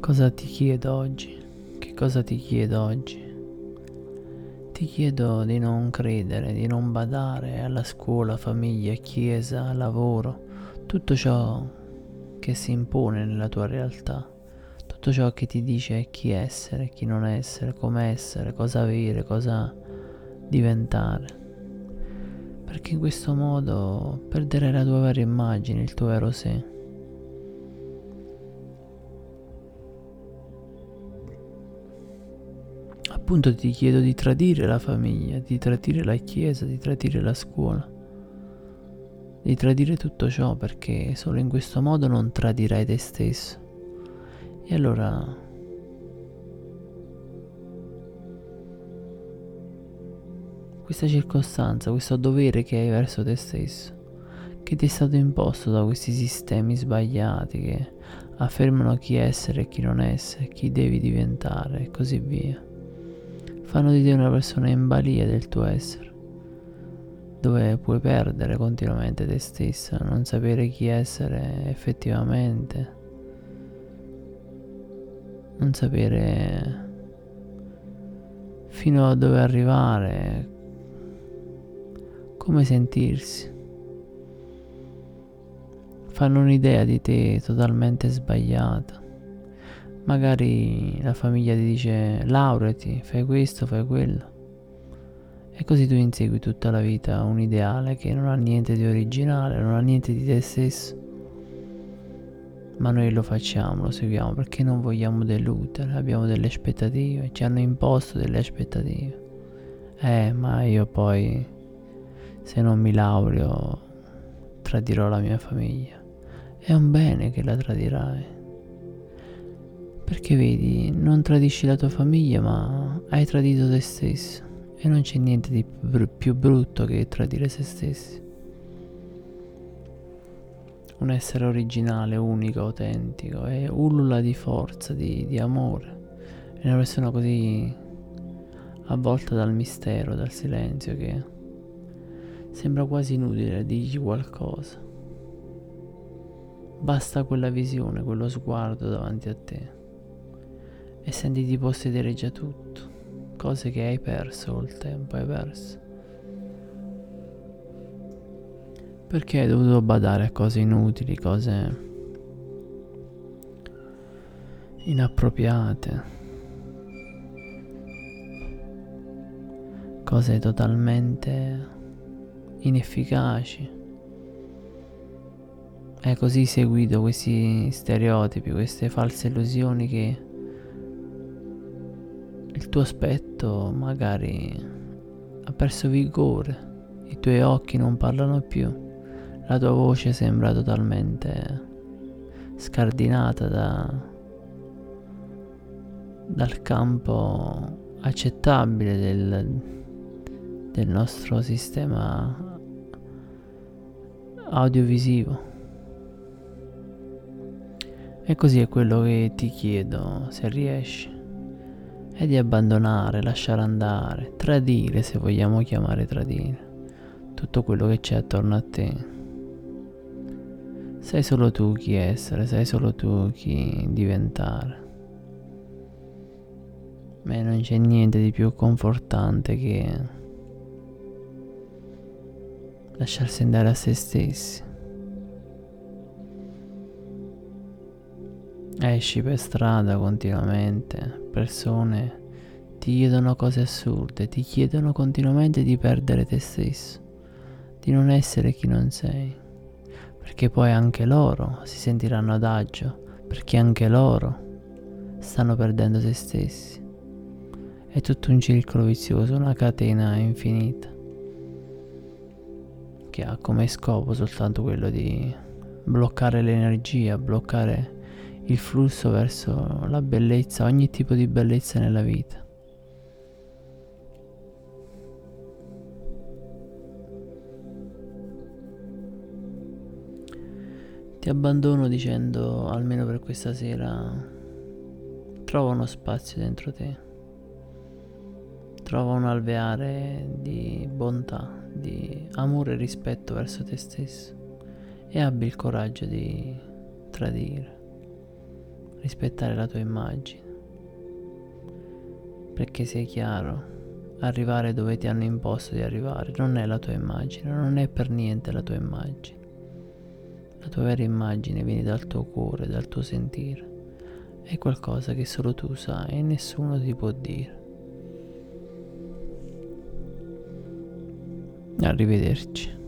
Cosa ti chiedo oggi? Che cosa ti chiedo oggi? Ti chiedo di non credere, di non badare alla scuola, famiglia, chiesa, lavoro, tutto ciò che si impone nella tua realtà, tutto ciò che ti dice chi essere, chi non essere, come essere, cosa avere, cosa diventare. Perché in questo modo perderai la tua vera immagine, il tuo vero sé. Appunto ti chiedo di tradire la famiglia, di tradire la chiesa, di tradire la scuola, di tradire tutto ciò perché solo in questo modo non tradirai te stesso. E allora questa circostanza, questo dovere che hai verso te stesso, che ti è stato imposto da questi sistemi sbagliati che affermano chi essere e chi non essere, chi devi diventare e così via fanno di te una persona in balia del tuo essere, dove puoi perdere continuamente te stessa, non sapere chi essere effettivamente, non sapere fino a dove arrivare, come sentirsi. Fanno un'idea di te totalmente sbagliata magari la famiglia ti dice laureati, fai questo, fai quello. E così tu insegui tutta la vita un ideale che non ha niente di originale, non ha niente di te stesso. Ma noi lo facciamo, lo seguiamo perché non vogliamo deludere, abbiamo delle aspettative, ci hanno imposto delle aspettative. Eh, ma io poi, se non mi laureo, tradirò la mia famiglia. È un bene che la tradirai perché vedi, non tradisci la tua famiglia, ma hai tradito te stesso. E non c'è niente di più brutto che tradire se stessi. Un essere originale, unico, autentico, e ulula di forza, di, di amore. È una persona così avvolta dal mistero, dal silenzio, che sembra quasi inutile dirgli qualcosa. Basta quella visione, quello sguardo davanti a te e senti di possedere già tutto, cose che hai perso col tempo, hai perso. Perché hai dovuto badare a cose inutili, cose inappropriate, cose totalmente inefficaci. Hai così seguito questi stereotipi, queste false illusioni che il tuo aspetto magari ha perso vigore, i tuoi occhi non parlano più, la tua voce sembra totalmente scardinata da, dal campo accettabile del, del nostro sistema audiovisivo. E così è quello che ti chiedo, se riesci è di abbandonare, lasciare andare, tradire se vogliamo chiamare tradire tutto quello che c'è attorno a te. Sai solo tu chi essere, sai solo tu chi diventare. Ma non c'è niente di più confortante che lasciarsi andare a se stessi. Esci per strada continuamente, persone ti chiedono cose assurde, ti chiedono continuamente di perdere te stesso, di non essere chi non sei, perché poi anche loro si sentiranno ad agio, perché anche loro stanno perdendo se stessi. È tutto un circolo vizioso, una catena infinita, che ha come scopo soltanto quello di bloccare l'energia, bloccare il flusso verso la bellezza, ogni tipo di bellezza nella vita. Ti abbandono dicendo, almeno per questa sera, trova uno spazio dentro te, trova un alveare di bontà, di amore e rispetto verso te stesso. E abbi il coraggio di tradire rispettare la tua immagine. Perché sei chiaro, arrivare dove ti hanno imposto di arrivare non è la tua immagine, non è per niente la tua immagine. La tua vera immagine viene dal tuo cuore, dal tuo sentire. È qualcosa che solo tu sai e nessuno ti può dire. Arrivederci.